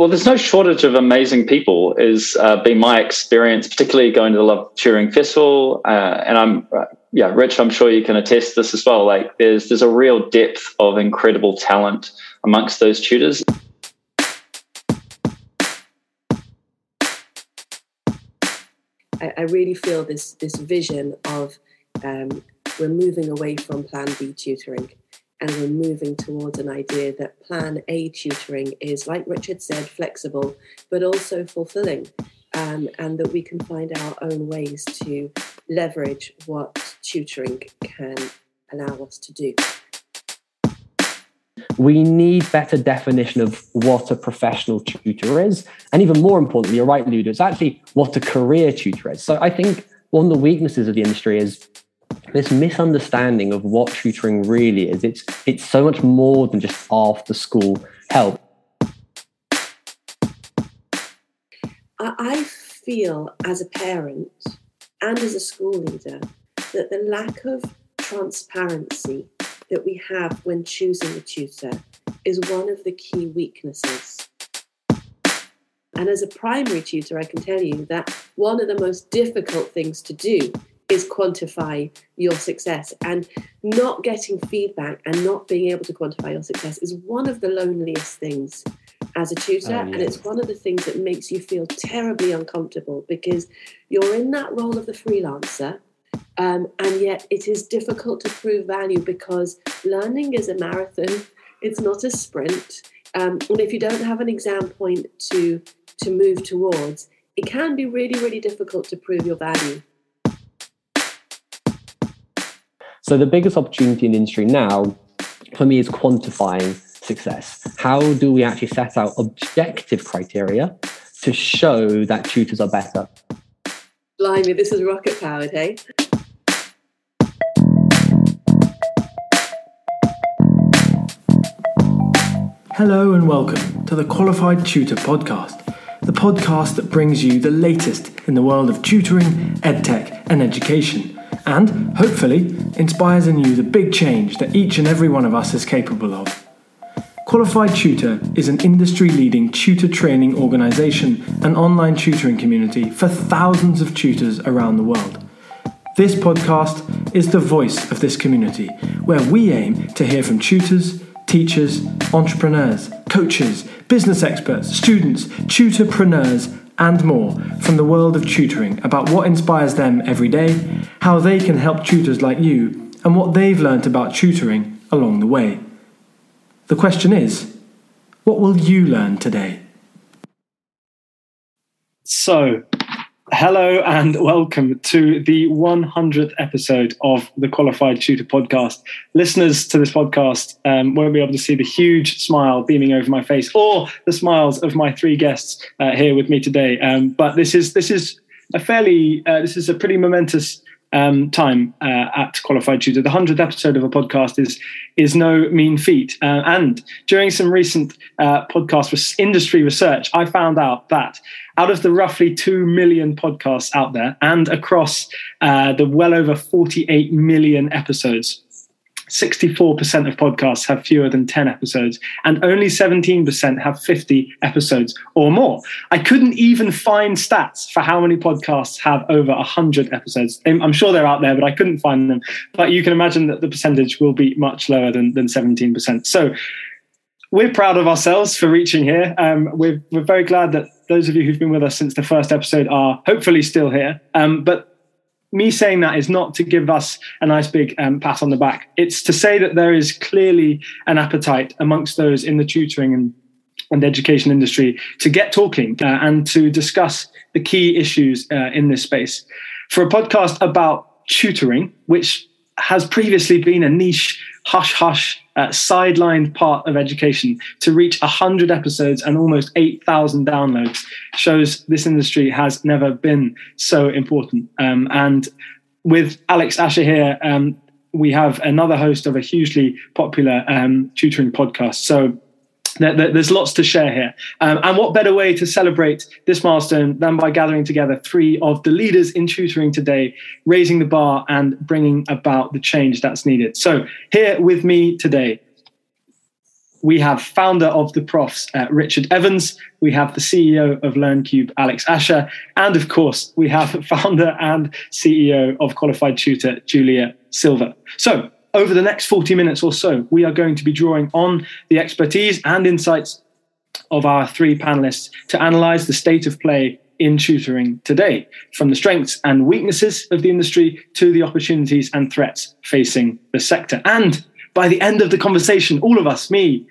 Well, there's no shortage of amazing people. Is uh, been my experience, particularly going to the Love Tutoring Festival, uh, and I'm uh, yeah, Rich. I'm sure you can attest this as well. Like there's there's a real depth of incredible talent amongst those tutors. I, I really feel this this vision of um, we're moving away from Plan B tutoring and we're moving towards an idea that plan A tutoring is, like Richard said, flexible, but also fulfilling, um, and that we can find our own ways to leverage what tutoring can allow us to do. We need better definition of what a professional tutor is. And even more importantly, you're right, Ludo, it's actually what a career tutor is. So I think one of the weaknesses of the industry is this misunderstanding of what tutoring really is. It's it's so much more than just after school help. I feel as a parent and as a school leader that the lack of transparency that we have when choosing a tutor is one of the key weaknesses. And as a primary tutor, I can tell you that one of the most difficult things to do is quantify your success. And not getting feedback and not being able to quantify your success is one of the loneliest things as a tutor. Oh, yes. And it's one of the things that makes you feel terribly uncomfortable because you're in that role of the freelancer. Um, and yet it is difficult to prove value because learning is a marathon, it's not a sprint. Um, and if you don't have an exam point to to move towards, it can be really, really difficult to prove your value. So the biggest opportunity in the industry now for me is quantifying success. How do we actually set out objective criteria to show that tutors are better? Blimey, this is rocket powered, hey? Hello and welcome to the Qualified Tutor Podcast, the podcast that brings you the latest in the world of tutoring, edtech, and education and, hopefully, inspires in you the big change that each and every one of us is capable of. Qualified Tutor is an industry leading tutor training organisation and online tutoring community for thousands of tutors around the world. This podcast is the voice of this community, where we aim to hear from tutors, teachers, entrepreneurs, coaches, business experts, students, tutorpreneurs, and more from the world of tutoring about what inspires them every day, how they can help tutors like you, and what they've learnt about tutoring along the way. The question is what will you learn today? So, Hello and welcome to the 100th episode of the Qualified Tutor podcast. Listeners to this podcast um, won't be able to see the huge smile beaming over my face or the smiles of my three guests uh, here with me today. Um, but this is this is a fairly uh, this is a pretty momentous um, time uh, at Qualified Tutor. The hundredth episode of a podcast is is no mean feat. Uh, and during some recent uh, podcast industry research, I found out that out of the roughly two million podcasts out there, and across uh, the well over forty eight million episodes 64% of podcasts have fewer than 10 episodes, and only 17% have 50 episodes or more. I couldn't even find stats for how many podcasts have over 100 episodes. I'm sure they're out there, but I couldn't find them. But you can imagine that the percentage will be much lower than, than 17%. So we're proud of ourselves for reaching here. Um, we're, we're very glad that those of you who've been with us since the first episode are hopefully still here. Um, but me saying that is not to give us a nice big um, pat on the back. It's to say that there is clearly an appetite amongst those in the tutoring and, and education industry to get talking uh, and to discuss the key issues uh, in this space. For a podcast about tutoring, which has previously been a niche, hush hush, uh, sidelined part of education to reach 100 episodes and almost 8,000 downloads shows this industry has never been so important. Um, and with Alex Asher here, um, we have another host of a hugely popular um, tutoring podcast. So there's lots to share here. Um, and what better way to celebrate this milestone than by gathering together three of the leaders in tutoring today, raising the bar and bringing about the change that's needed. So, here with me today, we have founder of the Profs, uh, Richard Evans. We have the CEO of LearnCube, Alex Asher. And of course, we have founder and CEO of Qualified Tutor, Julia Silver. So, over the next 40 minutes or so, we are going to be drawing on the expertise and insights of our three panelists to analyze the state of play in tutoring today, from the strengths and weaknesses of the industry to the opportunities and threats facing the sector. And by the end of the conversation, all of us, me,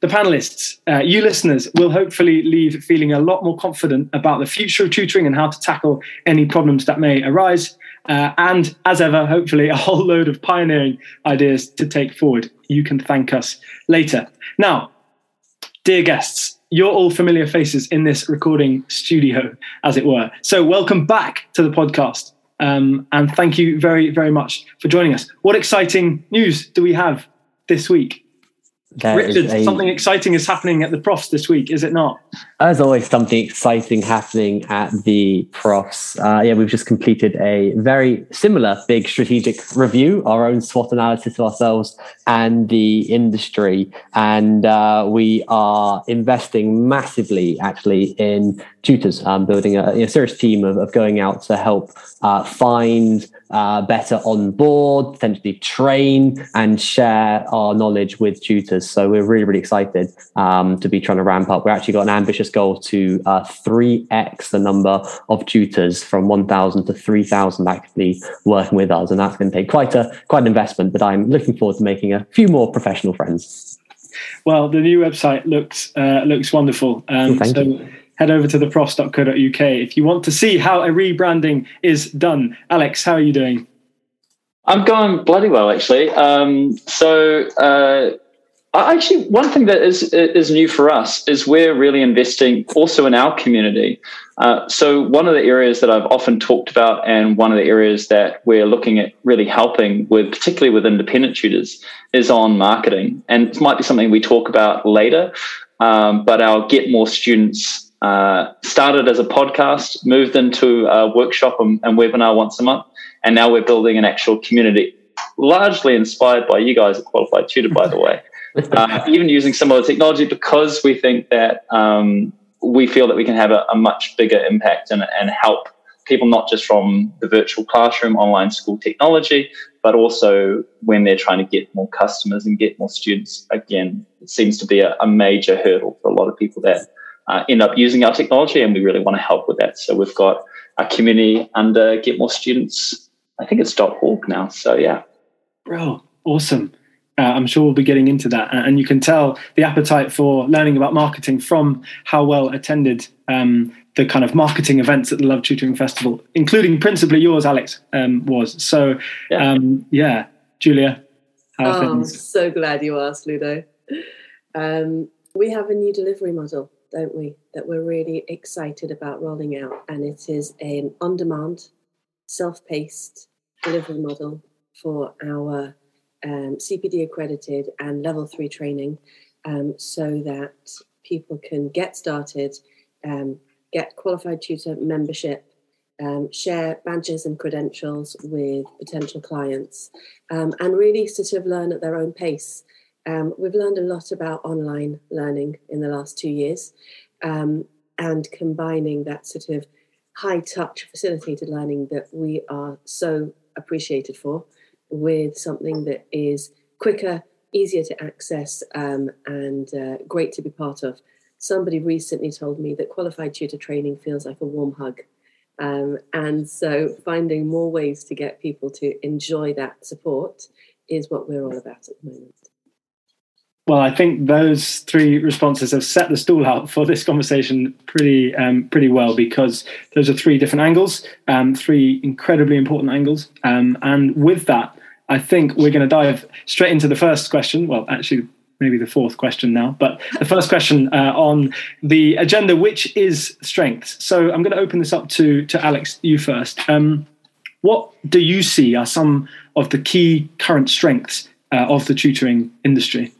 the panelists, uh, you listeners, will hopefully leave feeling a lot more confident about the future of tutoring and how to tackle any problems that may arise. Uh, and as ever, hopefully, a whole load of pioneering ideas to take forward. You can thank us later. Now, dear guests, you're all familiar faces in this recording studio, as it were. So, welcome back to the podcast. Um, and thank you very, very much for joining us. What exciting news do we have this week? There Richard, a, something exciting is happening at the Profs this week, is it not? As always, something exciting happening at the Profs. Uh, yeah, we've just completed a very similar big strategic review, our own SWOT analysis of ourselves and the industry. And uh, we are investing massively, actually, in tutors, um, building a, a, serious team of, of going out to help uh, find uh, better on board, potentially train and share our knowledge with tutors. So we're really, really excited um, to be trying to ramp up. We actually got an ambitious goal to uh, 3x the number of tutors from 1,000 to 3,000 actively working with us. And that's going to take quite a quite an investment, but I'm looking forward to making a few more professional friends. Well, the new website looks uh, looks wonderful. Um, Thank so you head over to theprofs.co.uk if you want to see how a rebranding is done. Alex, how are you doing? I'm going bloody well, actually. Um, so, uh, actually, one thing that is is new for us is we're really investing also in our community. Uh, so, one of the areas that I've often talked about, and one of the areas that we're looking at really helping with, particularly with independent tutors, is on marketing. And it might be something we talk about later. Um, but our Get More Students uh, started as a podcast, moved into a workshop and, and, webinar once a month, and now we're building an actual community, largely inspired by you guys at Qualified Tutor, by the way. Uh, even using some of the technology because we think that um, we feel that we can have a, a much bigger impact and, and help people not just from the virtual classroom, online school technology, but also when they're trying to get more customers and get more students. Again, it seems to be a, a major hurdle for a lot of people that uh, end up using our technology, and we really want to help with that. So we've got a community under Get More Students. I think it's dot .org now. So yeah, bro, awesome. Uh, I'm sure we'll be getting into that, and you can tell the appetite for learning about marketing from how well attended um, the kind of marketing events at the Love Tutoring Festival, including principally yours, Alex, um, was. So yeah, um, yeah. Julia. oh, I'm so glad you asked, Ludo. Um, we have a new delivery model don't we, that we're really excited about rolling out. And it is an on demand, self paced delivery model for our um, CPD accredited and level three training um, so that people can get started, um, get qualified tutor membership. Um, share badges and credentials with potential clients um, and really sort of learn at their own pace um, we've learned a lot about online learning in the last two years um, and combining that sort of high touch facilitated learning that we are so appreciated for with something that is quicker, easier to access, um, and uh, great to be part of. Somebody recently told me that qualified tutor training feels like a warm hug. Um, and so finding more ways to get people to enjoy that support is what we're all about at the moment. Well, I think those three responses have set the stool out for this conversation pretty um, pretty well because those are three different angles, um, three incredibly important angles. Um, and with that, I think we're going to dive straight into the first question. Well, actually, maybe the fourth question now, but the first question uh, on the agenda, which is strengths. So I'm going to open this up to to Alex, you first. Um, what do you see are some of the key current strengths uh, of the tutoring industry?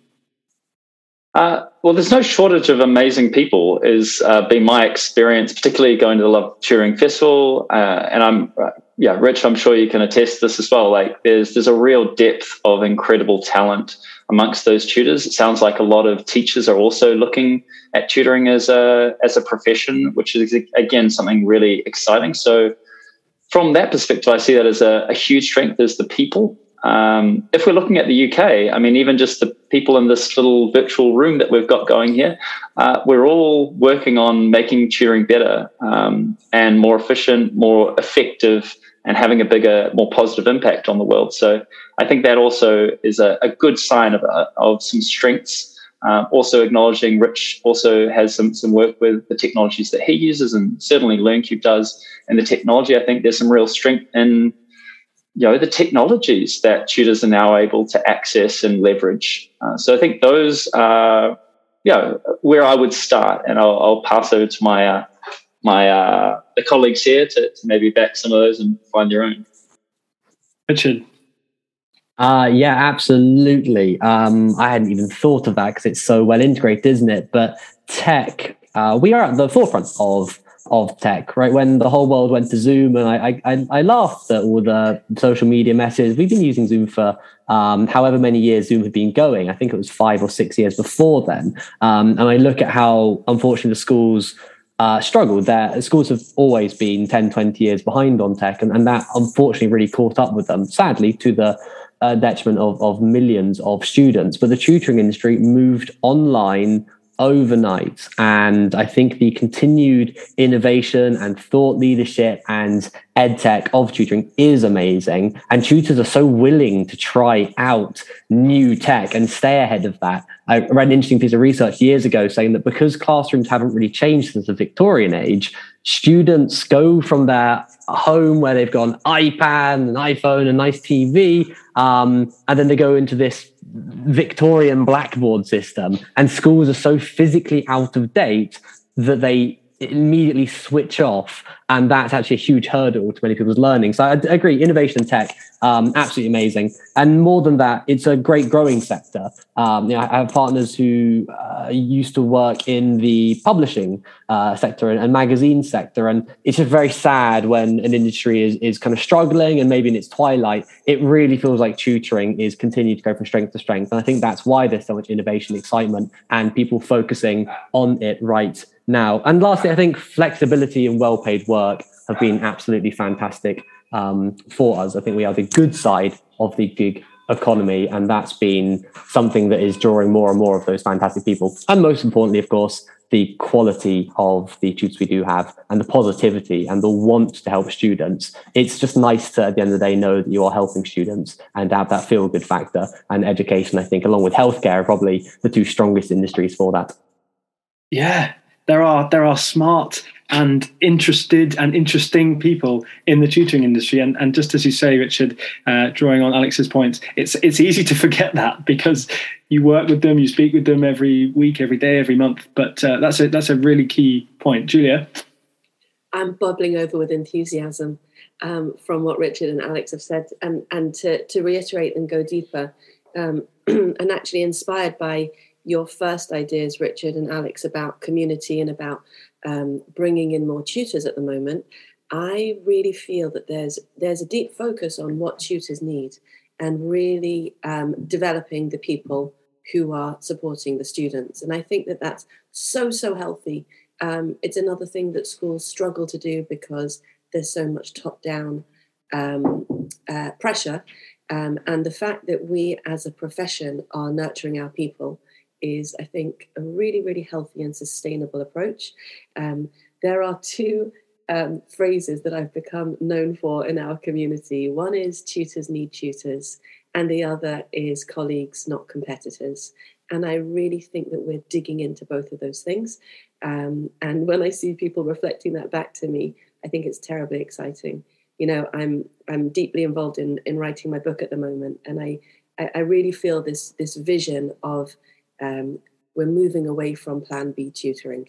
Uh, well, there's no shortage of amazing people, is uh, been my experience, particularly going to the Love Tutoring Festival. Uh, and I'm uh, yeah, Rich, I'm sure you can attest this as well. Like there's there's a real depth of incredible talent amongst those tutors. It sounds like a lot of teachers are also looking at tutoring as a as a profession, which is again something really exciting. So from that perspective, I see that as a, a huge strength is the people. Um, if we're looking at the UK, I mean, even just the people in this little virtual room that we've got going here, uh, we're all working on making tutoring better um, and more efficient, more effective, and having a bigger, more positive impact on the world. So I think that also is a, a good sign of, uh, of some strengths. Uh, also acknowledging Rich also has some, some work with the technologies that he uses and certainly LearnCube does. And the technology, I think there's some real strength in you know the technologies that tutors are now able to access and leverage. Uh, so I think those are you know, where I would start, and I'll, I'll pass over to my uh, my uh, the colleagues here to, to maybe back some of those and find your own. Richard. Uh, yeah, absolutely. Um, I hadn't even thought of that because it's so well integrated, isn't it? But tech, uh, we are at the forefront of of tech, right? When the whole world went to Zoom, and I I, I laughed at all the social media messages. We've been using Zoom for um, however many years Zoom had been going. I think it was five or six years before then. Um, and I look at how, unfortunately, the schools uh, struggled. Their schools have always been 10, 20 years behind on tech, and, and that unfortunately really caught up with them, sadly, to the uh, detriment of, of millions of students. But the tutoring industry moved online overnight. And I think the continued innovation and thought leadership and ed tech of tutoring is amazing. And tutors are so willing to try out new tech and stay ahead of that. I read an interesting piece of research years ago saying that because classrooms haven't really changed since the Victorian age, students go from their home where they've got an iPad, an iPhone, a nice TV, um, and then they go into this Victorian blackboard system, and schools are so physically out of date that they immediately switch off and that's actually a huge hurdle to many people's learning. So i agree innovation and tech um, absolutely amazing. And more than that it's a great growing sector. Um, you know, i have partners who uh, used to work in the publishing uh, sector and, and, magazine sector and it's just very sad when an industry is, is kind of struggling and maybe in its twilight it really feels like tutoring is continuing to go from strength to strength. And i think that's why there's so much innovation excitement and people focusing on it right now. And lastly, I think flexibility and well paid work have been absolutely fantastic um, for us. I think we are the good side of the gig economy, and that's been something that is drawing more and more of those fantastic people. And most importantly, of course, the quality of the tutors we do have and the positivity and the want to help students. It's just nice to, at the end of the day, know that you are helping students and have that feel good factor. And education, I think, along with healthcare, are probably the two strongest industries for that. Yeah, there are there are smart and interested and interesting people in the tutoring industry. And, and just as you say, Richard, uh, drawing on Alex's points, it's it's easy to forget that because you work with them, you speak with them every week, every day, every month. But uh, that's a that's a really key point, Julia. I'm bubbling over with enthusiasm um, from what Richard and Alex have said, and and to to reiterate and go deeper, um, and actually inspired by your first ideas, Richard and Alex, about community and about um, bringing in more tutors at the moment, I really feel that there's there's a deep focus on what tutors need and really um, developing the people who are supporting the students. And I think that that's so so healthy. Um, it's another thing that schools struggle to do because there's so much top down um, uh, pressure. Um, and the fact that we as a profession are nurturing our people is, I think, a really, really healthy and sustainable approach. Um, there are two um, phrases that I've become known for in our community. One is tutors need tutors, and the other is colleagues, not competitors. And I really think that we're digging into both of those things. Um, and when I see people reflecting that back to me, I think it's terribly exciting. You know, I'm I'm deeply involved in in writing my book at the moment, and I I, I really feel this this vision of um, we're moving away from Plan B tutoring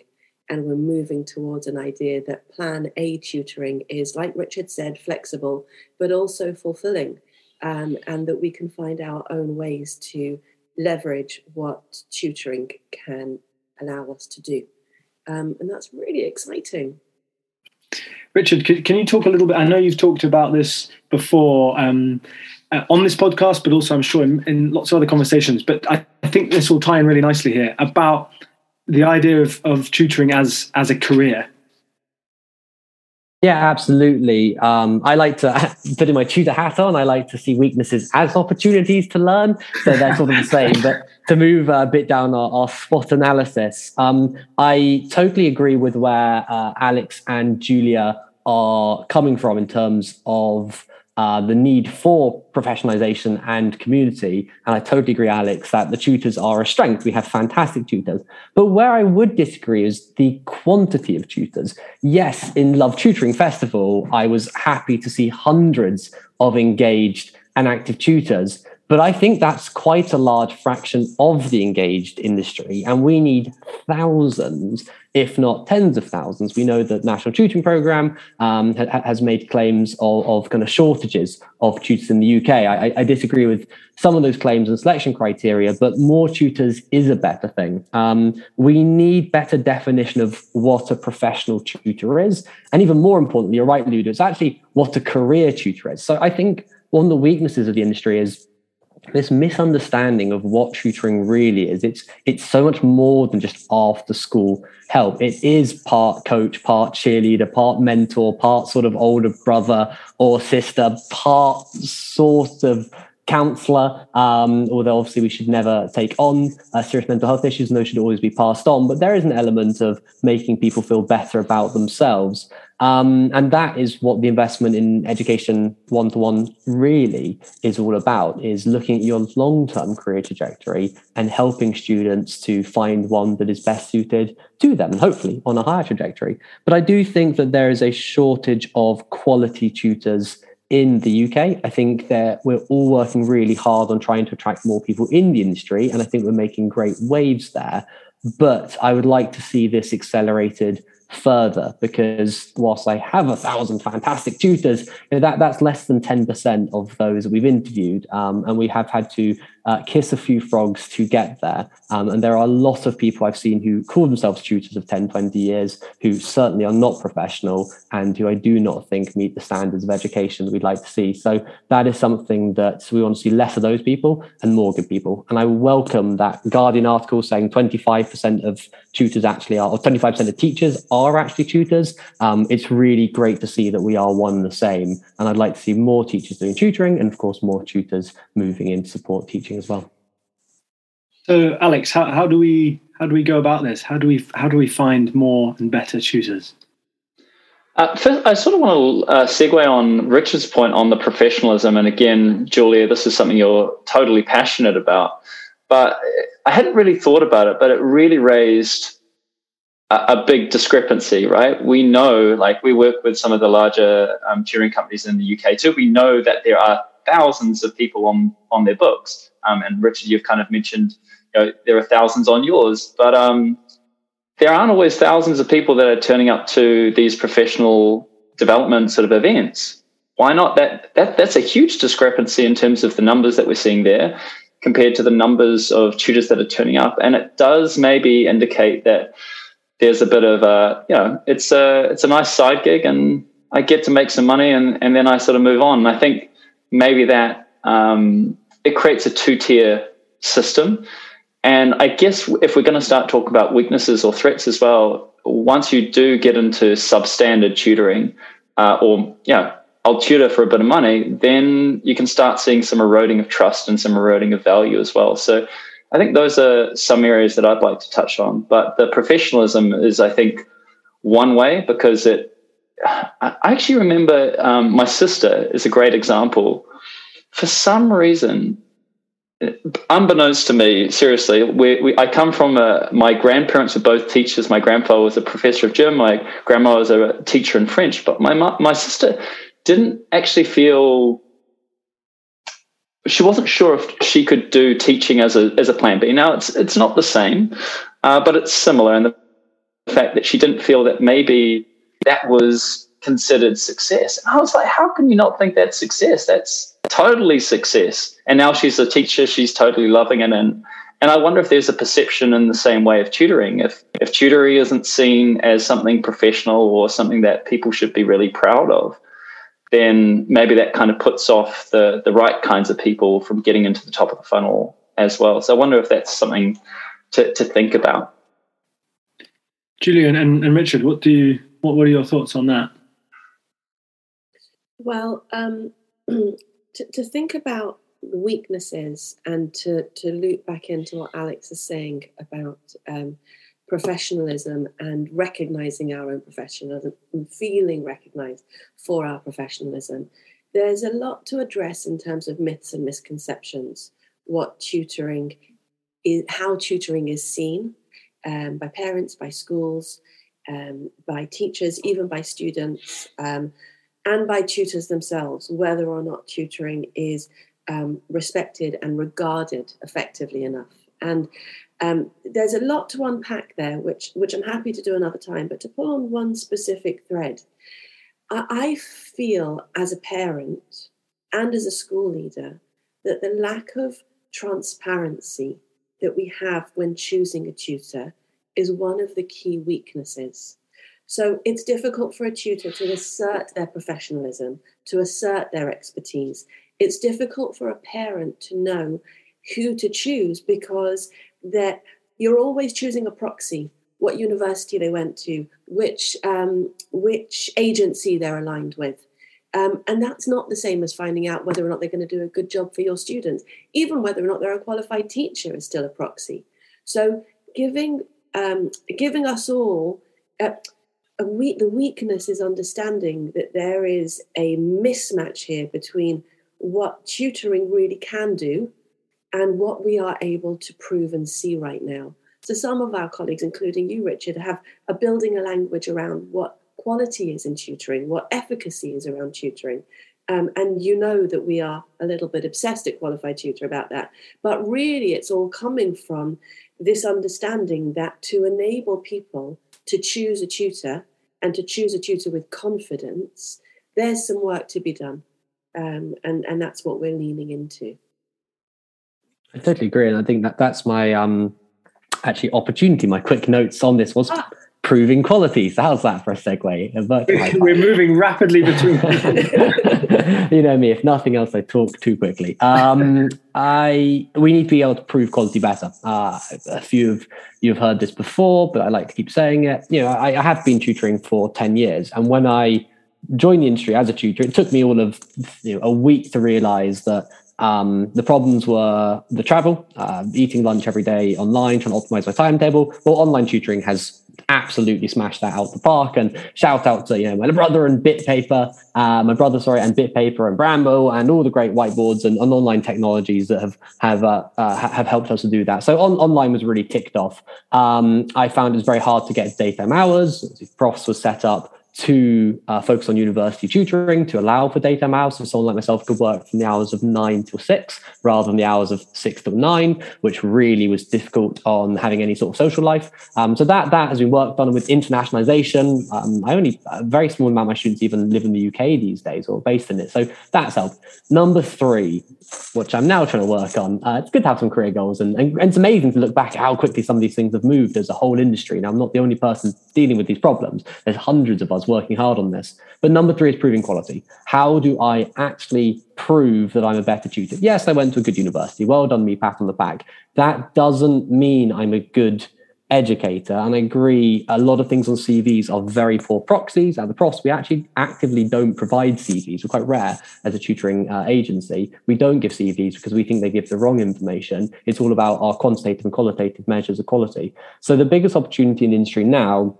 and we're moving towards an idea that Plan A tutoring is, like Richard said, flexible but also fulfilling, um, and that we can find our own ways to leverage what tutoring can allow us to do. Um, and that's really exciting. Richard, can, you talk a little bit? I know you've talked about this before um, uh, on this podcast, but also I'm sure in, in, lots of other conversations. But I, think this will tie in really nicely here about the idea of, of tutoring as as a career. Yeah, absolutely. Um, I like to put in my tutor hat on. I like to see weaknesses as opportunities to learn. So they're sort of the same. But to move a bit down our, our SWOT analysis, um, I totally agree with where uh, Alex and Julia are coming from in terms of uh, the need for professionalization and community. And I totally agree, Alex, that the tutors are a strength. We have fantastic tutors. But where I would disagree is the quantity of tutors. Yes, in Love Tutoring Festival, I was happy to see hundreds of engaged and active tutors. But I think that's quite a large fraction of the engaged industry. And we need thousands, if not tens of thousands. We know that National Tutoring Programme um, ha- has made claims of, of, kind of shortages of tutors in the UK. I, I, disagree with some of those claims and selection criteria, but more tutors is a better thing. Um, we need better definition of what a professional tutor is. And even more importantly, you're right, Ludo, it's actually what a career tutor is. So I think one of the weaknesses of the industry is this misunderstanding of what tutoring really is. It's it's so much more than just after school help. It is part coach, part cheerleader, part mentor, part sort of older brother or sister, part sort of counselor. Um, although obviously we should never take on uh, serious mental health issues, and those should always be passed on. But there is an element of making people feel better about themselves. Um, and that is what the investment in education one to one really is all about is looking at your long term career trajectory and helping students to find one that is best suited to them and hopefully on a higher trajectory. But I do think that there is a shortage of quality tutors in the UK. I think that we're all working really hard on trying to attract more people in the industry. And I think we're making great waves there. But I would like to see this accelerated further because whilst I have a thousand fantastic tutors, you know, that that's less than ten percent of those that we've interviewed, um, and we have had to uh, kiss a few frogs to get there. Um, and there are a lot of people I've seen who call themselves tutors of 10, 20 years who certainly are not professional and who I do not think meet the standards of education that we'd like to see. So that is something that we want to see less of those people and more good people. And I welcome that Guardian article saying 25% of tutors actually are, or 25% of teachers are actually tutors. Um, it's really great to see that we are one and the same. And I'd like to see more teachers doing tutoring and, of course, more tutors moving in to support teaching as well. So, Alex, how, how do we how do we go about this? How do we how do we find more and better tutors? Uh, first, I sort of want to uh, segue on Richard's point on the professionalism. And again, Julia, this is something you're totally passionate about. But I hadn't really thought about it, but it really raised a, a big discrepancy, right? We know, like, we work with some of the larger um, tutoring companies in the UK too. We know that there are thousands of people on on their books um, and Richard, you've kind of mentioned you know, there are thousands on yours, but um, there aren't always thousands of people that are turning up to these professional development sort of events. Why not? That, that that's a huge discrepancy in terms of the numbers that we're seeing there compared to the numbers of tutors that are turning up, and it does maybe indicate that there's a bit of a you know it's a it's a nice side gig, and I get to make some money, and and then I sort of move on. And I think maybe that um, it creates a two tier system. And I guess if we're going to start talking about weaknesses or threats as well, once you do get into substandard tutoring, uh, or yeah, I'll tutor for a bit of money, then you can start seeing some eroding of trust and some eroding of value as well. So I think those are some areas that I'd like to touch on. But the professionalism is, I think, one way because it. I actually remember um, my sister is a great example for some reason, unbeknownst to me, seriously, we, we, I come from a, my grandparents were both teachers. My grandfather was a professor of German. My grandma was a teacher in French. But my my sister didn't actually feel she wasn't sure if she could do teaching as a as a plan B. Now it's it's not the same, uh, but it's similar. And the fact that she didn't feel that maybe that was considered success. And I was like, how can you not think that's success? That's totally success. And now she's a teacher. She's totally loving it. And, and I wonder if there's a perception in the same way of tutoring. If if tutoring isn't seen as something professional or something that people should be really proud of, then maybe that kind of puts off the the right kinds of people from getting into the top of the funnel as well. So I wonder if that's something to, to think about. Julian and, and Richard, what do you what, what are your thoughts on that? Well, um, to, to think about weaknesses and to, to loop back into what Alex is saying about um, professionalism and recognizing our own professionalism and feeling recognized for our professionalism, there's a lot to address in terms of myths and misconceptions. What tutoring is, how tutoring is seen um, by parents, by schools, um, by teachers, even by students, um, and by tutors themselves, whether or not tutoring is um, respected and regarded effectively enough. And um, there's a lot to unpack there, which which I'm happy to do another time. But to pull on one specific thread, I, I feel as a parent and as a school leader that the lack of transparency that we have when choosing a tutor is one of the key weaknesses. So it's difficult for a tutor to assert their professionalism, to assert their expertise. It's difficult for a parent to know who to choose because that you're always choosing a proxy what university they went to which um, which agency they're aligned with um, and that's not the same as finding out whether or not they're going to do a good job for your students even whether or not they're a qualified teacher is still a proxy so giving um, giving us all uh, we- the weakness is understanding that there is a mismatch here between what tutoring really can do and what we are able to prove and see right now. So, some of our colleagues, including you, Richard, have are building a language around what quality is in tutoring, what efficacy is around tutoring. Um, and you know that we are a little bit obsessed at qualified tutor about that. But really, it's all coming from this understanding that to enable people to choose a tutor and to choose a tutor with confidence, there's some work to be done. Um, and, and that's what we're leaning into. I totally agree. And I think that that's my um, actually opportunity. My quick notes on this was ah. Proving quality. So how's that for a segue? We're moving rapidly between. you know me. If nothing else, I talk too quickly. Um, I we need to be able to prove quality better. Uh, a few of you have heard this before, but I like to keep saying it. You know, I, I have been tutoring for ten years, and when I joined the industry as a tutor, it took me all of you know, a week to realize that um, the problems were the travel, uh, eating lunch every day online, trying to optimize my timetable. Well, online tutoring has absolutely smashed that out the park. And shout out to you know my brother and BitPaper, uh, my brother sorry, and BitPaper and Bramble and all the great whiteboards and, and online technologies that have have uh, uh, have helped us to do that. So on, online was really ticked off. Um, I found it was very hard to get daytime hours. Profs was set up to uh, focus on university tutoring to allow for data hours. So someone like myself could work from the hours of nine till six rather than the hours of six till nine, which really was difficult on having any sort of social life. Um, so that that has been worked on with internationalization. Um, I only a very small amount of my students even live in the UK these days or based in it. So that's helped. Number three, which I'm now trying to work on. Uh, it's good to have some career goals and, and, and it's amazing to look back at how quickly some of these things have moved as a whole industry. Now I'm not the only person dealing with these problems. There's hundreds of us working hard on this. But number three is proving quality. How do I actually prove that I'm a better tutor? Yes, I went to a good university. Well done, me, pat on the back. That doesn't mean I'm a good educator. And I agree, a lot of things on CVs are very poor proxies. At the Profs, we actually actively don't provide CVs. We're quite rare as a tutoring uh, agency. We don't give CVs because we think they give the wrong information. It's all about our quantitative and qualitative measures of quality. So the biggest opportunity in the industry now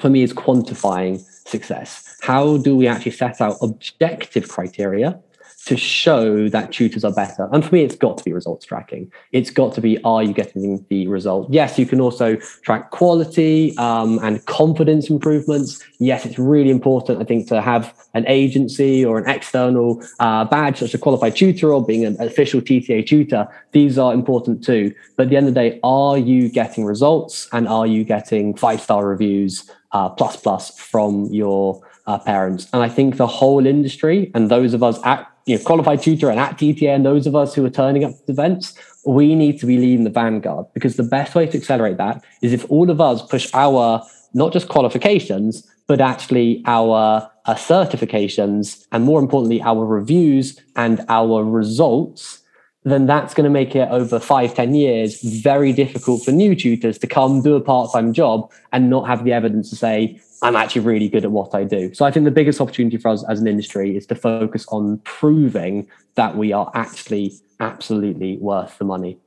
for me is quantifying success. How do we actually set out objective criteria to show that tutors are better? And for me, it's got to be results tracking. It's got to be, are you getting the result? Yes, you can also track quality um, and confidence improvements. Yes, it's really important, I think, to have an agency or an external uh, badge, such as a qualified tutor or being an official TTA tutor. These are important too. But at the end of the day, are you getting results and are you getting five star reviews uh, plus plus from your uh, parents? And I think the whole industry and those of us at you know, qualified tutor and at and those of us who are turning up to events we need to be leading the vanguard because the best way to accelerate that is if all of us push our not just qualifications, but actually our uh, certifications and more importantly, our reviews and our results then that's going to make it over five, ten years very difficult for new tutors to come do a part-time job and not have the evidence to say, I'm actually really good at what I do. So I think the biggest opportunity for us as an industry is to focus on proving that we are actually absolutely worth the money.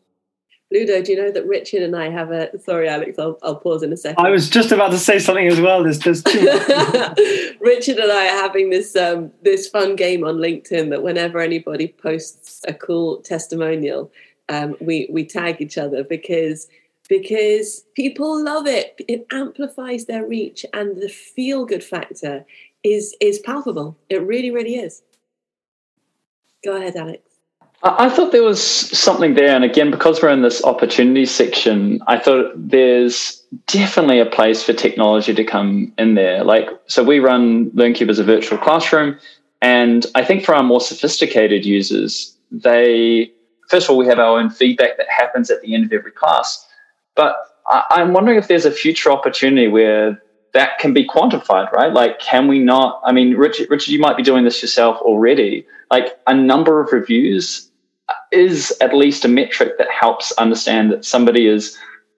Ludo, do you know that Richard and I have a? Sorry, Alex, I'll, I'll pause in a second. I was just about to say something as well. There's just Richard and I are having this um, this fun game on LinkedIn that whenever anybody posts a cool testimonial, um, we we tag each other because because people love it. It amplifies their reach, and the feel good factor is is palpable. It really, really is. Go ahead, Alex. I thought there was something there. And again, because we're in this opportunity section, I thought there's definitely a place for technology to come in there. Like, so we run LearnCube as a virtual classroom. And I think for our more sophisticated users, they, first of all, we have our own feedback that happens at the end of every class. But I'm wondering if there's a future opportunity where that can be quantified, right? Like, can we not? I mean, Richard, Richard, you might be doing this yourself already. Like, a number of reviews is at least a metric that helps understand that somebody is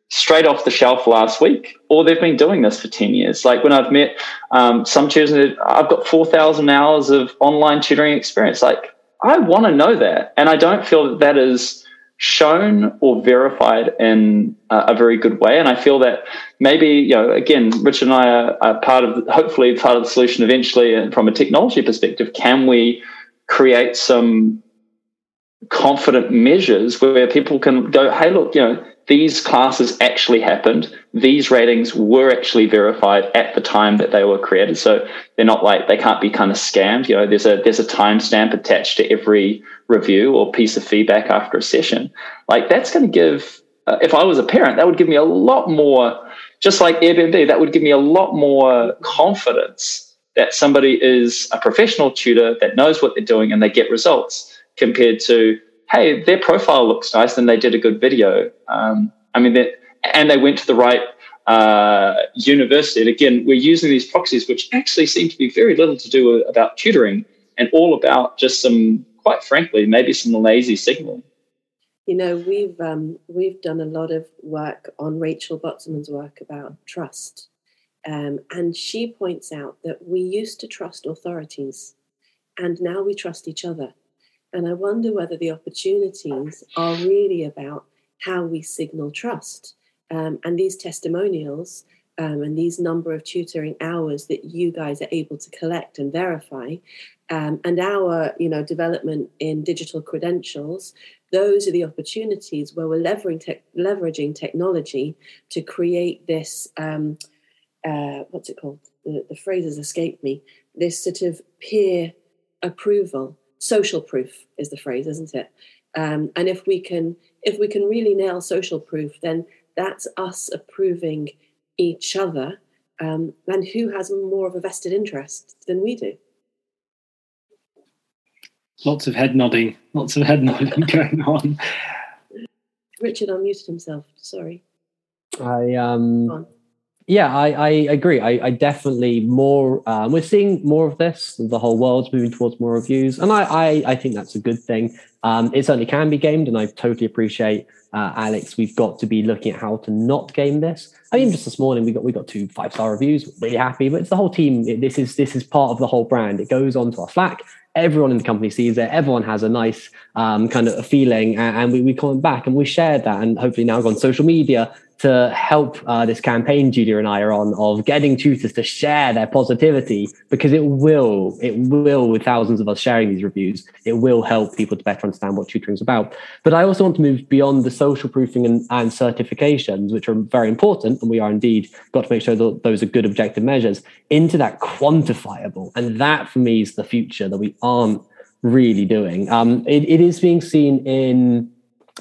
straight off the shelf last week, or they've been doing this for 10 years. Like when I've met um, some tutors, I've got 4,000 hours of online tutoring experience. Like, I want to know that. And I don't feel that that is shown or verified in a, very good way. And I feel that maybe, you know, again, Richard and I are, are part of, hopefully, part of the solution eventually. And from a technology perspective, can we create some confident measures where people can go, hey, look, you know, these classes actually happened. These ratings were actually verified at the time that they were created. So they're not like they can't be kind of scammed. You know, there's a there's a timestamp attached to every review or piece of feedback after a session. Like that's going to give. Uh, if I was a parent, that would give me a lot more. Just like Airbnb, that would give me a lot more confidence that somebody is a professional tutor that knows what they're doing and they get results compared to hey, their profile looks nice and they did a good video. Um, I mean, and they went to the right uh, university. And again, we're using these proxies, which actually seem to be very little to do about tutoring and all about just some, quite frankly, maybe some lazy signaling. You know, we've um, we've done a lot of work on Rachel Botsman's work about trust, um, and she points out that we used to trust authorities, and now we trust each other. And I wonder whether the opportunities are really about how we signal trust. Um, and these testimonials um, and these number of tutoring hours that you guys are able to collect and verify, um, and our you know development in digital credentials, those are the opportunities where we're leveraging, te- leveraging technology to create this. Um, uh, what's it called? The, the phrase has escaped me. This sort of peer approval social proof is the phrase, isn't it? Um, and if we can if we can really nail social proof, then that's us approving each other. Um, and who has more of a vested interest than we do? Lots of head nodding, lots of head nodding going on. Richard unmuted himself. Sorry. I um yeah, I, I agree. I, I definitely more. Um, we're seeing more of this. The whole world's moving towards more reviews, and I, I, I think that's a good thing. Um, it certainly can be gamed, and I totally appreciate uh, Alex. We've got to be looking at how to not game this. I mean, just this morning we got we got two five star reviews. Really happy, but it's the whole team. It, this is this is part of the whole brand. It goes onto our Slack. Everyone in the company sees it. Everyone has a nice um, kind of feeling, and, and we, we comment back and we share that. And hopefully now on social media, to help uh, this campaign Julia and I are on of getting tutors to share their positivity because it will, it will, with thousands of us sharing these reviews, it will help people to better understand what tutoring is about. But I also want to move beyond the social proofing and, and certifications, which are very important, and we are indeed got to make sure that those are good objective measures, into that quantifiable. And that for me is the future that we aren't really doing. Um, it, it is being seen in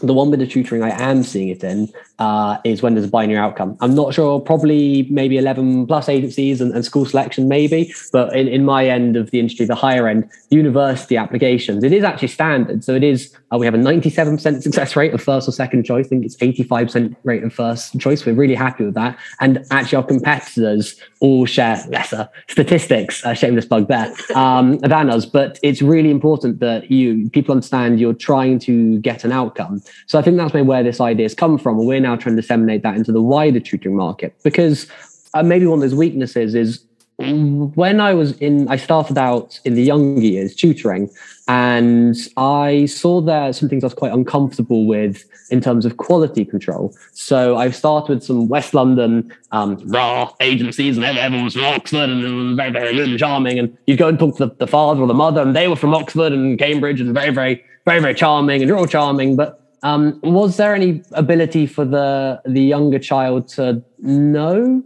the one bit of tutoring I am seeing it in uh, is when there's a binary outcome. I'm not sure, probably maybe 11 plus agencies and, and school selection, maybe. But in, in my end of the industry, the higher end, university applications, it is actually standard. So it is, uh, we have a 97% success rate of first or second choice. I think it's 85% rate of first choice. We're really happy with that. And actually, our competitors all share lesser statistics, uh, shameless plug there, um, than us. But it's really important that you people understand you're trying to get an outcome. So I think that's maybe where this idea has come from. We're now trying to disseminate that into the wider tutoring market because uh, maybe one of those weaknesses is when I was in, I started out in the younger years tutoring, and I saw there some things I was quite uncomfortable with in terms of quality control. So I started with some West London um, raw agencies, and everyone was from Oxford, and it was very, very good and charming. And you'd go and talk to the, the father or the mother, and they were from Oxford and Cambridge, and very, very, very, very charming, and you're all charming. But um, was there any ability for the the younger child to know?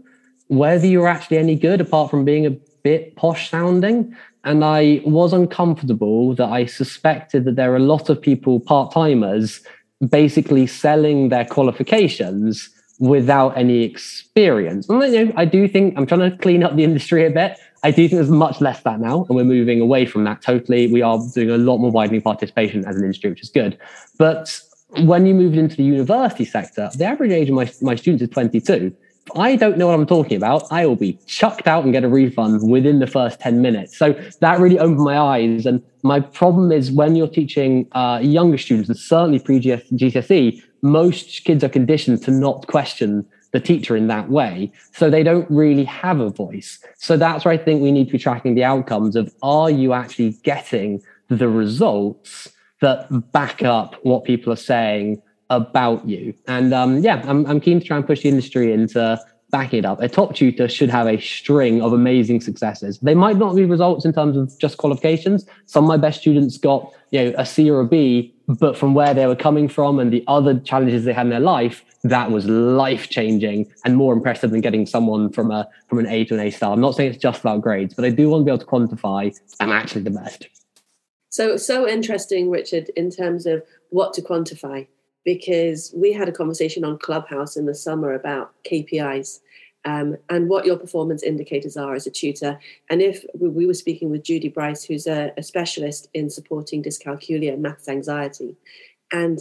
whether you were actually any good apart from being a bit posh sounding. And I was uncomfortable that I suspected that there are a lot of people, part timers, basically selling their qualifications without any experience. And you know, I do think I'm trying to clean up the industry a bit. I do think there's much less that now, and we're moving away from that totally. We are doing a lot more widening participation as an industry, which is good. But when you move into the university sector, the average age of my, my students is 22. I don't know what I'm talking about, I will be chucked out and get a refund within the first 10 minutes. So that really opened my eyes. And my problem is when you're teaching uh, younger students, and certainly pre GCSE, most kids are conditioned to not question the teacher in that way. So they don't really have a voice. So that's where I think we need to be tracking the outcomes of are you actually getting the results that back up what people are saying about you. And um, yeah, I'm, I'm keen to try and push the industry into backing it up. A top tutor should have a string of amazing successes. They might not be results in terms of just qualifications. Some of my best students got you know a C or a B, but from where they were coming from and the other challenges they had in their life, that was life changing and more impressive than getting someone from a from an A to an A star. I'm not saying it's just about grades, but I do want to be able to quantify I'm actually the best. So so interesting, Richard, in terms of what to quantify because we had a conversation on Clubhouse in the summer about KPIs um, and what your performance indicators are as a tutor. And if we were speaking with Judy Bryce, who's a, a specialist in supporting dyscalculia and maths anxiety, and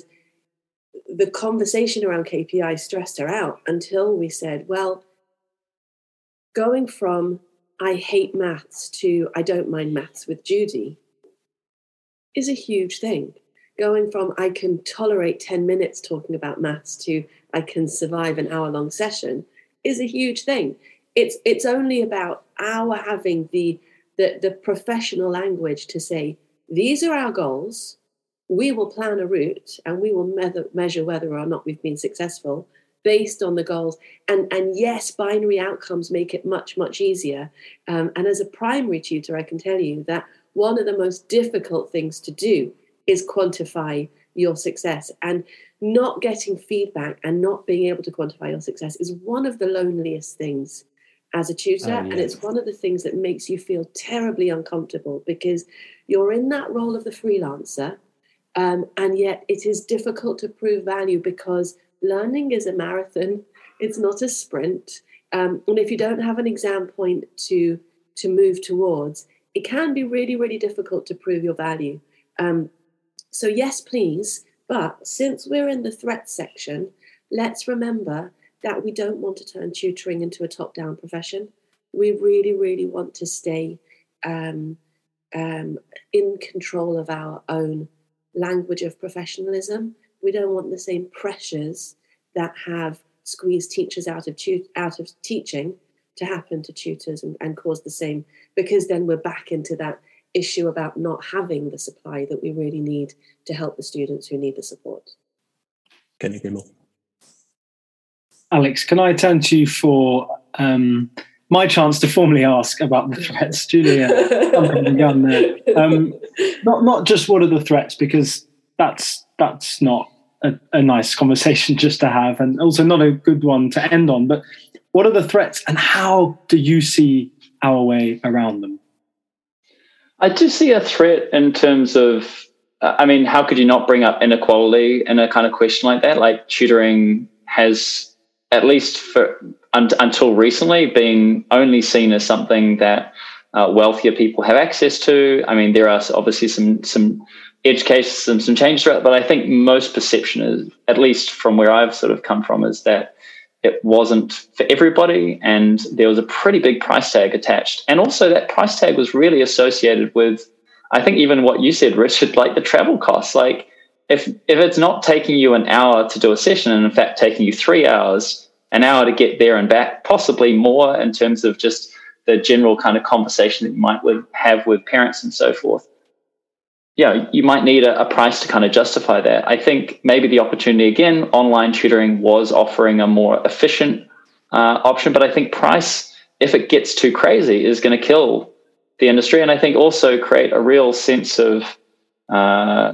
the conversation around KPI stressed her out until we said, well, going from I hate maths to I don't mind maths with Judy is a huge thing going from I can tolerate 10 minutes talking about maths to I can survive an hour long session is a huge thing. It's it's only about our having the, the the professional language to say these are our goals. We will plan a route and we will me- measure whether or not we've been successful based on the goals. And and yes, binary outcomes make it much much easier. Um, and as a primary tutor, I can tell you that one of the most difficult things to do is quantify your success. And not getting feedback and not being able to quantify your success is one of the loneliest things as a tutor. Oh, yes. And it's one of the things that makes you feel terribly uncomfortable because you're in that role of the freelancer. Um, and yet it is difficult to prove value because learning is a marathon, it's not a sprint. Um, and if you don't have an exam point to to move towards, it can be really, really difficult to prove your value. Um, so, yes, please. But since we're in the threat section, let's remember that we don't want to turn tutoring into a top down profession. We really, really want to stay um, um, in control of our own language of professionalism. We don't want the same pressures that have squeezed teachers out of tu- out of teaching to happen to tutors and, and cause the same, because then we're back into that issue about not having the supply that we really need to help the students who need the support. Can you agree more? Alex, can I turn to you for um, my chance to formally ask about the threats? Julia. Um, not not just what are the threats, because that's that's not a, a nice conversation just to have, and also not a good one to end on. But what are the threats, and how do you see our way around them? I do see a threat in terms of, uh, I mean, how could you not bring up inequality in a kind of question like that? Like tutoring has, at least for un- until recently, been only seen as something that uh, wealthier people have access to. I mean, there are obviously some some edge cases, some some changes to it, but I think most perception is, at least from where I've sort of come from, is that it wasn't for everybody, and there was a pretty big price tag attached, and also that price tag was really associated with, I think, even what you said, Richard, like the travel costs, like. If, if it's not taking you an hour to do a session and in fact taking you three hours an hour to get there and back possibly more in terms of just the general kind of conversation that you might with, have with parents and so forth. Yeah, you might need a, a, price to kind of justify that. I think maybe the opportunity again, online tutoring was offering a more efficient uh, option, but I think price, if it gets too crazy, is going to kill the industry, and I think also create a real sense of uh,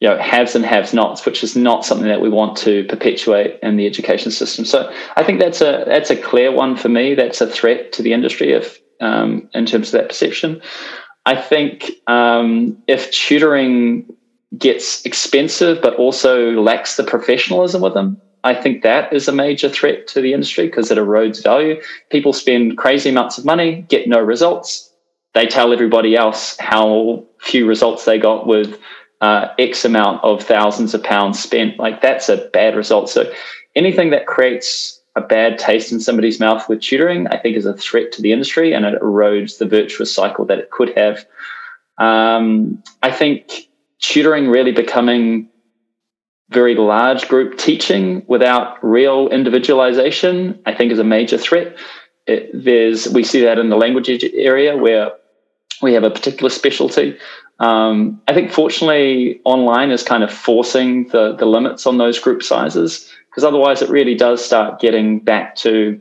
you know haves and have nots which is not something that we want to perpetuate in the education system. So i think that's a that's a clear one for me. That's a threat to the industry if um, in terms of that perception i think um, if tutoring gets expensive but also lacks the professionalism with them I think that is a major threat to the industry because it erodes value. People spend crazy amounts of money, get no results. They tell everybody else how few results they got with uh, X amount of thousands of pounds spent, like that's a bad result. So anything that creates a bad taste in somebody's mouth with tutoring, I think is a threat to the industry and it erodes the virtuous cycle that it could have. Um, I think tutoring really becoming very large group teaching without real individualization, I think is a major threat. It, there's we see that in the language area where we have a particular specialty um, I think fortunately online is kind of forcing the the limits on those group sizes because otherwise it really does start getting back to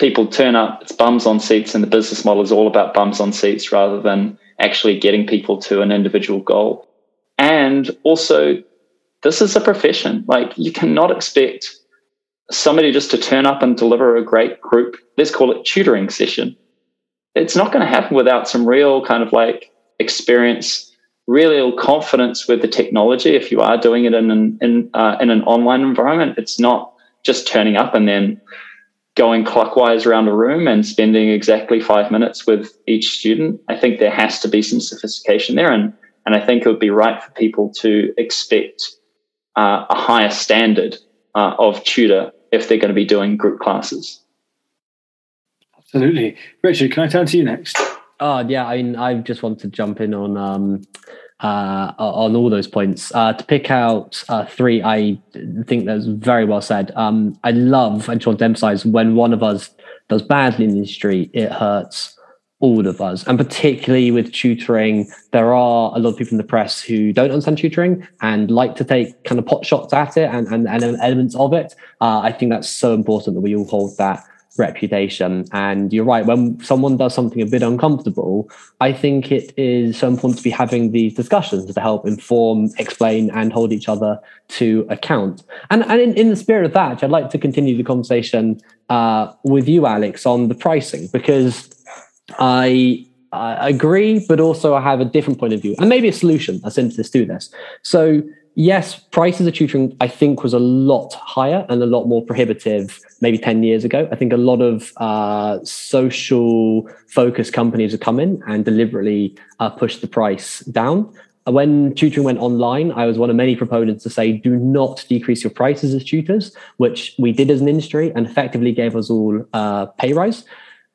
people turn up it's bums on seats and the business model is all about bums on seats rather than actually getting people to an individual goal. And also this is a profession. Like you cannot expect somebody just to turn up and deliver a great group let's call it tutoring session. It's not going to happen without some real kind of like experience real confidence with the technology if you are doing it in an in, uh, in an online environment. It's not just turning up and then going clockwise around a room and spending exactly five minutes with each student. I think there has to be some sophistication there and and i think it would be right for people to expect uh, a higher standard uh, of tutor if they're going to be doing group classes. Absolutely. Richard can i turn to you next Oh yeah, I mean, I just want to jump in on um, uh, on all those points. Uh, to pick out uh, three, I think that's very well said. Um, I love. I just want to emphasize when one of us does badly in the industry, it hurts all of us, and particularly with tutoring, there are a lot of people in the press who don't understand tutoring and like to take kind of pot shots at it and, and, and elements of it. Uh, I think that's so important that we all hold that reputation. And you're right, when someone does something a bit uncomfortable, I think it is so important to be having these discussions to help inform, explain, and hold each other to account. And, and in, in the spirit of that, I'd like to continue the conversation uh, with you, Alex, on the pricing, because I I agree, but also I have a different point of view and maybe a solution, a synthesis to this. So yes, prices of tutoring, I think, was a lot higher and a lot more prohibitive maybe 10 years ago. I think a lot of uh, social focused companies have come in and deliberately uh, pushed the price down. When tutoring went online, I was one of many proponents to say, do not decrease your prices as tutors, which we did as an industry and effectively gave us all uh, pay rise.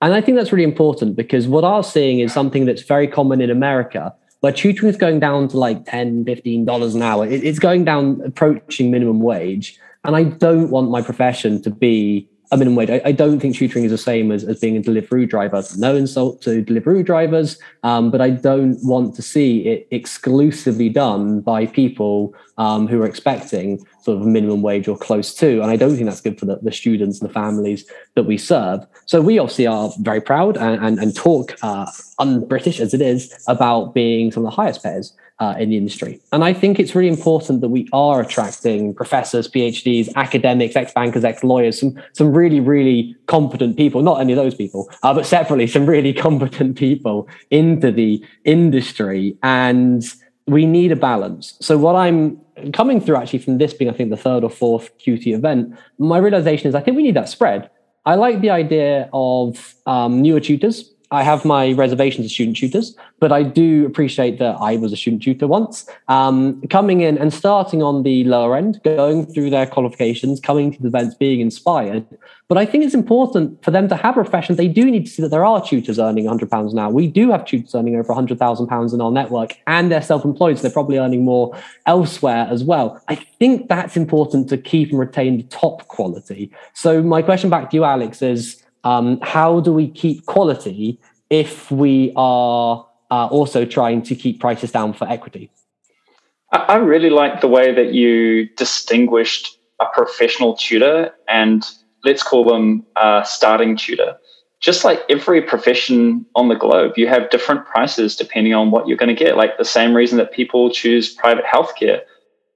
And I think that's really important because what I'm seeing is something that's very common in America, where tutoring is going down to like 10 $15 an hour. It's going down approaching minimum wage. And I don't want my profession to be a minimum wage. I, I, don't think tutoring is the same as, as being a Deliveroo driver. No insult to Deliveroo drivers, um, but I don't want to see it exclusively done by people um, who are expecting sort of minimum wage or close to. And I don't think that's good for the, the students and the families that we serve. So we obviously are very proud and, and, and talk uh, un-British as it is about being some of the highest payers uh, in the industry. And I think it's really important that we are attracting professors, PhDs, academics, ex-bankers, ex-lawyers, some some really, really competent people, not any of those people, uh, but separately, some really competent people into the industry. And we need a balance. So what I'm coming through actually from this being, I think, the third or fourth QT event, my realization is I think we need that spread. I like the idea of um, newer tutors I have my reservations of student tutors, but I do appreciate that I was a student tutor once. Um, coming in and starting on the lower end, going through their qualifications, coming to the events, being inspired. But I think it's important for them to have a profession. They do need to see that there are tutors earning £100 an hour. We do have tutors earning over £100,000 in our network, and they're self employed, so they're probably earning more elsewhere as well. I think that's important to keep and retain the top quality. So, my question back to you, Alex, is um, how do we keep quality if we are uh, also trying to keep prices down for equity? I really like the way that you distinguished a professional tutor and let's call them a starting tutor. Just like every profession on the globe, you have different prices depending on what you're going to get. Like the same reason that people choose private healthcare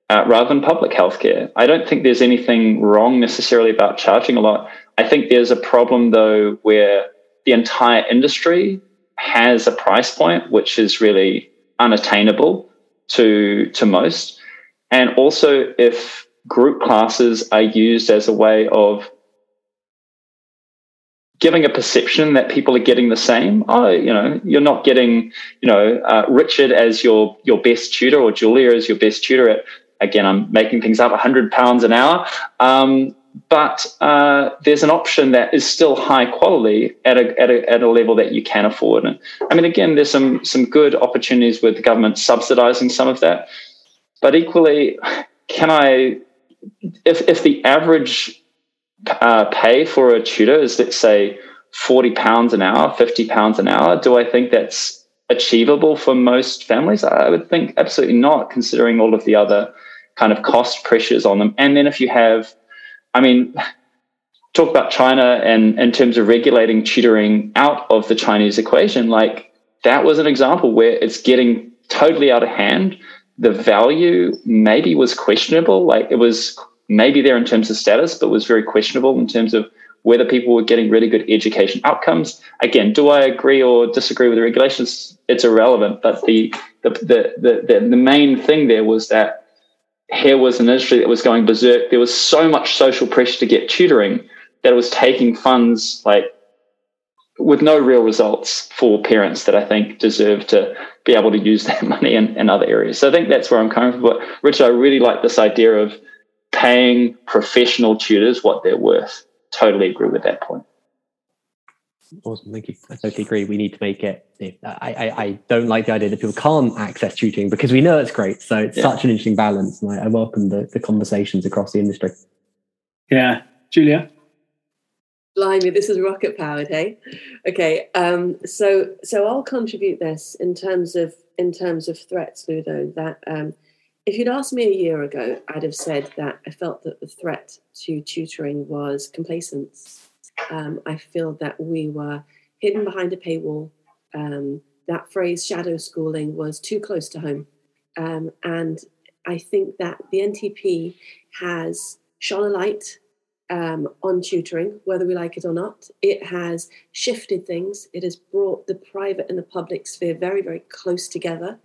uh, rather than public healthcare. I don't think there's anything wrong necessarily about charging a lot. I think there's a problem though where the entire industry has a price point which is really unattainable to to most. And also if group classes are used as a way of giving a perception that people are getting the same. Oh, you know, you're not getting, you know, uh, Richard as your your best tutor or Julia as your best tutor at again, I'm making things up, 100 pounds an hour. Um, but uh, there's an option that is still high quality at a, at a, at a level that you can afford. And I mean, again, there's some some good opportunities with the government subsidizing some of that. But equally, can I, if if the average uh, pay for a tutor is let's say forty pounds an hour, fifty pounds an hour, do I think that's achievable for most families? I would think absolutely not, considering all of the other kind of cost pressures on them. And then if you have, I mean, talk about China and in terms of regulating tutoring out of the Chinese equation, like that was an example where it's getting totally out of hand. The value maybe was questionable, like it was maybe there in terms of status, but was very questionable in terms of whether people were getting really good education outcomes. Again, do I agree or disagree with the regulations? It's irrelevant. But the the the the, the, main thing there was that here was an industry that was going berserk. There was so much social pressure to get tutoring that it was taking funds like with no real results for parents that I think deserve to be able to use that money in, in other areas. So I think that's where I'm coming from. But Richard, I really like this idea of paying professional tutors what they're worth. Totally agree with that point. Awesome, thank you. I totally agree. We need to make it. I, I, I don't like the idea that people can't access tutoring because we know it's great. So it's yeah. such an interesting balance, and I, I welcome the, the conversations across the industry. Yeah, Julia. Blimey, this is rocket powered, hey? Okay, um, so so I'll contribute this in terms of in terms of threats, Ludo. That um, if you'd asked me a year ago, I'd have said that I felt that the threat to tutoring was complacence um, I feel that we were hidden behind a paywall. Um, that phrase, shadow schooling, was too close to home. Um, and I think that the NTP has shone a light um, on tutoring, whether we like it or not. It has shifted things, it has brought the private and the public sphere very, very close together.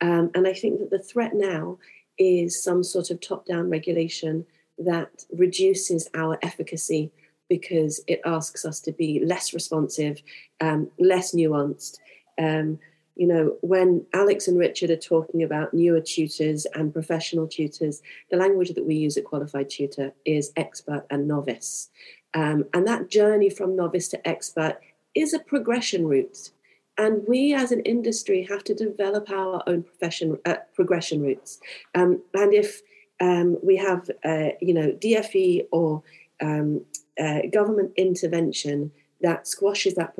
Um, and I think that the threat now is some sort of top down regulation that reduces our efficacy because it asks us to be less responsive, um, less nuanced. Um, you know, when Alex and Richard are talking about newer tutors and professional tutors, the language that we use at Qualified Tutor is expert and novice. Um, and that journey from novice to expert is a progression route. And we as an industry have to develop our own profession uh, progression routes. Um, and if um, we have, uh, you know, DFE or um, uh, government intervention that squashes that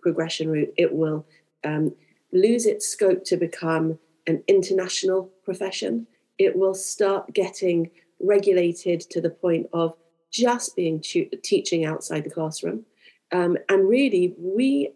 progression route, it will um, lose its scope to become an international profession. It will start getting regulated to the point of just being tu- teaching outside the classroom. Um, and really, we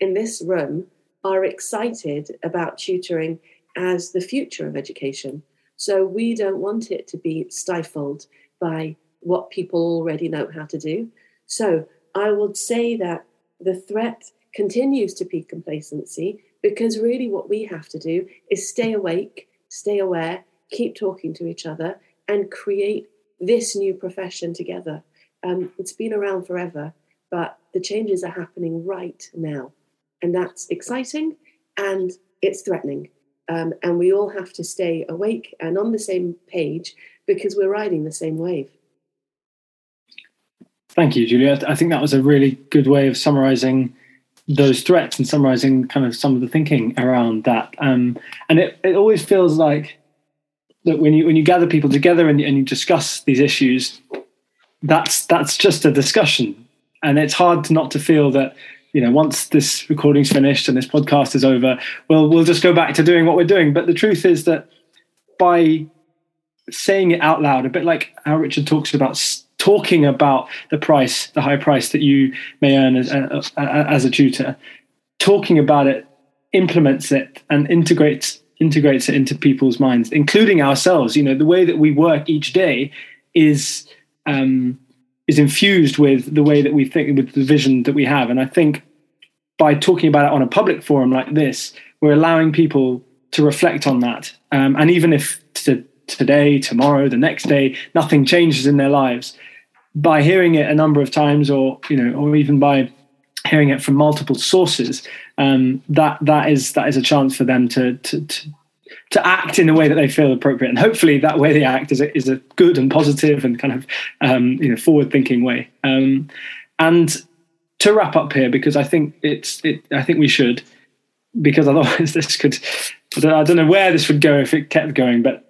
in this room are excited about tutoring as the future of education. So we don't want it to be stifled by what people already know how to do. So I would say that the threat continues to be complacency, because really what we have to do is stay awake, stay aware, keep talking to each other, and create this new profession together. Um, it's been around forever, but the changes are happening right now. And that's exciting and it's threatening. Um, and we all have to stay awake and on the same page because we're riding the same wave. Thank you, Julia. I think that was a really good way of summarizing those threats and summarizing kind of some of the thinking around that. Um, and it, it always feels like that when you when you gather people together and, and you discuss these issues, that's that's just a discussion, and it's hard not to feel that you know once this recording's finished and this podcast is over, we'll we'll just go back to doing what we're doing. But the truth is that by saying it out loud, a bit like how Richard talks about talking about the price, the high price that you may earn as, uh, as a tutor, talking about it implements it and integrates integrates it into people's minds, including ourselves. You know, the way that we work each day is um, is infused with the way that we think, with the vision that we have. And I think by talking about it on a public forum like this, we're allowing people to reflect on that. Um, and even if to, today, tomorrow, the next day, nothing changes in their lives, by hearing it a number of times, or you know, or even by hearing it from multiple sources, um, that that is that is a chance for them to, to, to to act in a way that they feel appropriate, and hopefully that way they act is a, is a good and positive and kind of um, you know forward thinking way. Um, and to wrap up here, because I think it's it, I think we should, because otherwise this could I don't, I don't know where this would go if it kept going, but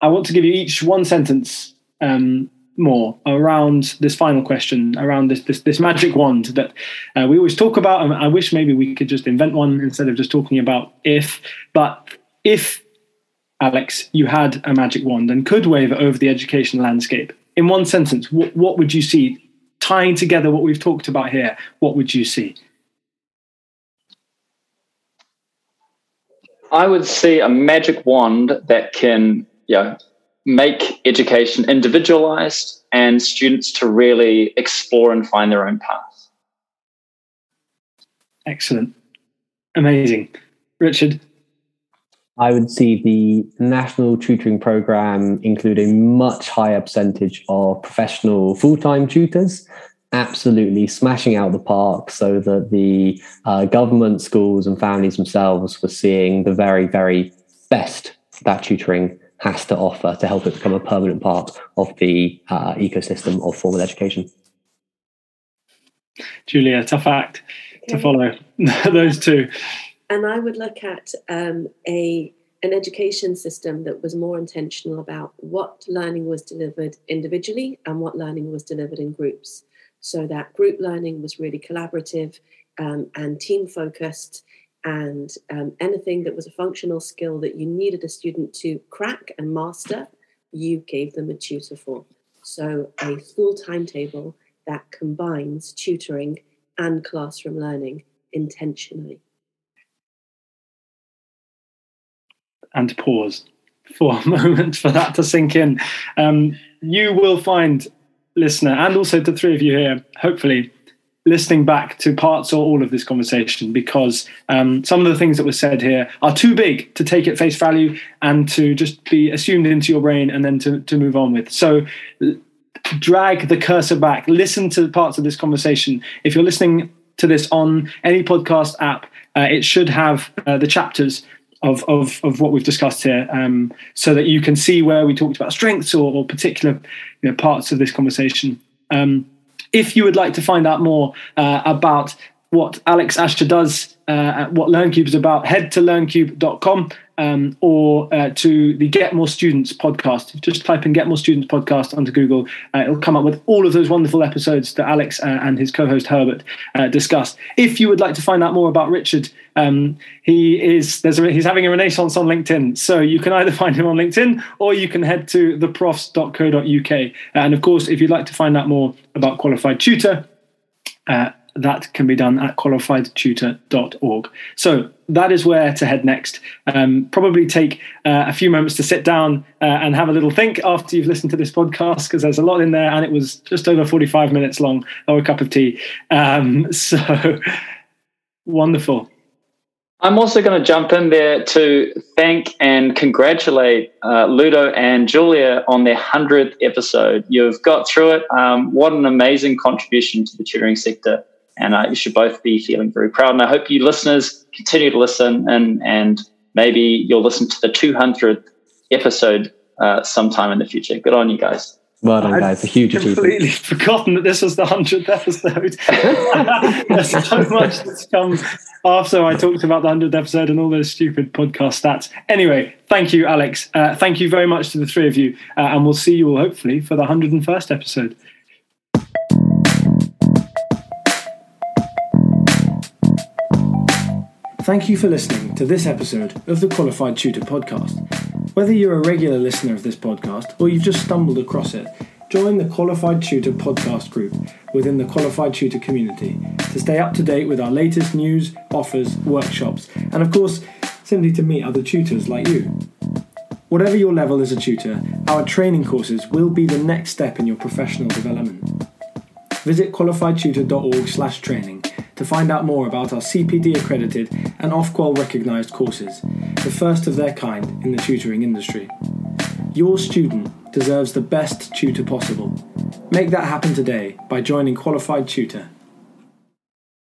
I want to give you each one sentence um, more around this final question, around this this, this magic wand that uh, we always talk about. And I wish maybe we could just invent one instead of just talking about if. But if Alex, you had a magic wand and could wave it over the education landscape, in one sentence, what, what would you see? Tying together what we've talked about here, what would you see? I would see a magic wand that can, you know, make education individualized and students to really explore and find their own path. Excellent. Amazing. Richard? I would see the national tutoring program include a much higher percentage of professional full time tutors, absolutely smashing out the park so that the uh, government, schools, and families themselves were seeing the very, very best that tutoring has to offer to help it become a permanent part of the uh, ecosystem of formal education. Julia, tough act to follow those two. And I would look at um, a an education system that was more intentional about what learning was delivered individually and what learning was delivered in groups. So that group learning was really collaborative um, and team focused, and um, anything that was a functional skill that you needed a student to crack and master, you gave them a tutor for. So, a full timetable that combines tutoring and classroom learning intentionally. And pause for a moment for that to sink in. Um, you will find, listener, and also the three of you here, hopefully, listening back to parts or all of this conversation because um, some of the things that were said here are too big to take at face value and to just be assumed into your brain and then to, to move on with. So drag the cursor back, listen to parts of this conversation. If you're listening to this on any podcast app, uh, it should have uh, the chapters of, of, of what we've discussed here um, so that you can see where we talked about strengths or, or particular you know, parts of this conversation. Um, if you would like to find out more uh, about what Alex Asher does, uh, what LearnCube is about, head to learncube.com um, or uh, to the Get More Students podcast. Just type in Get More Students podcast onto Google. Uh, it'll come up with all of those wonderful episodes that Alex uh, and his co host Herbert uh, discussed. If you would like to find out more about Richard, um, he is there's a, he's having a renaissance on LinkedIn. So you can either find him on LinkedIn or you can head to theprofs.co.uk. And of course, if you'd like to find out more about qualified tutor, uh, that can be done at qualifiedtutor.org. So that is where to head next. Um, probably take uh, a few moments to sit down uh, and have a little think after you've listened to this podcast because there's a lot in there and it was just over 45 minutes long or a cup of tea. Um, so wonderful. I'm also going to jump in there to thank and congratulate uh, Ludo and Julia on their 100th episode. You've got through it. Um, what an amazing contribution to the tutoring sector. And uh, you should both be feeling very proud. And I hope you listeners continue to listen and, and maybe you'll listen to the 200th episode uh, sometime in the future. Good on you guys. Well done, guys. A huge achievement. completely forgotten that this was the 100th episode. There's so much that's come after I talked about the 100th episode and all those stupid podcast stats. Anyway, thank you, Alex. Uh, thank you very much to the three of you. Uh, and we'll see you all hopefully for the 101st episode. Thank you for listening to this episode of the Qualified Tutor Podcast. Whether you're a regular listener of this podcast or you've just stumbled across it, join the Qualified Tutor podcast group within the Qualified Tutor community to stay up to date with our latest news, offers, workshops, and of course, simply to meet other tutors like you. Whatever your level as a tutor, our training courses will be the next step in your professional development. Visit qualifiedtutor.org/training to find out more about our CPD accredited and Ofqual recognised courses, the first of their kind in the tutoring industry. Your student deserves the best tutor possible. Make that happen today by joining Qualified Tutor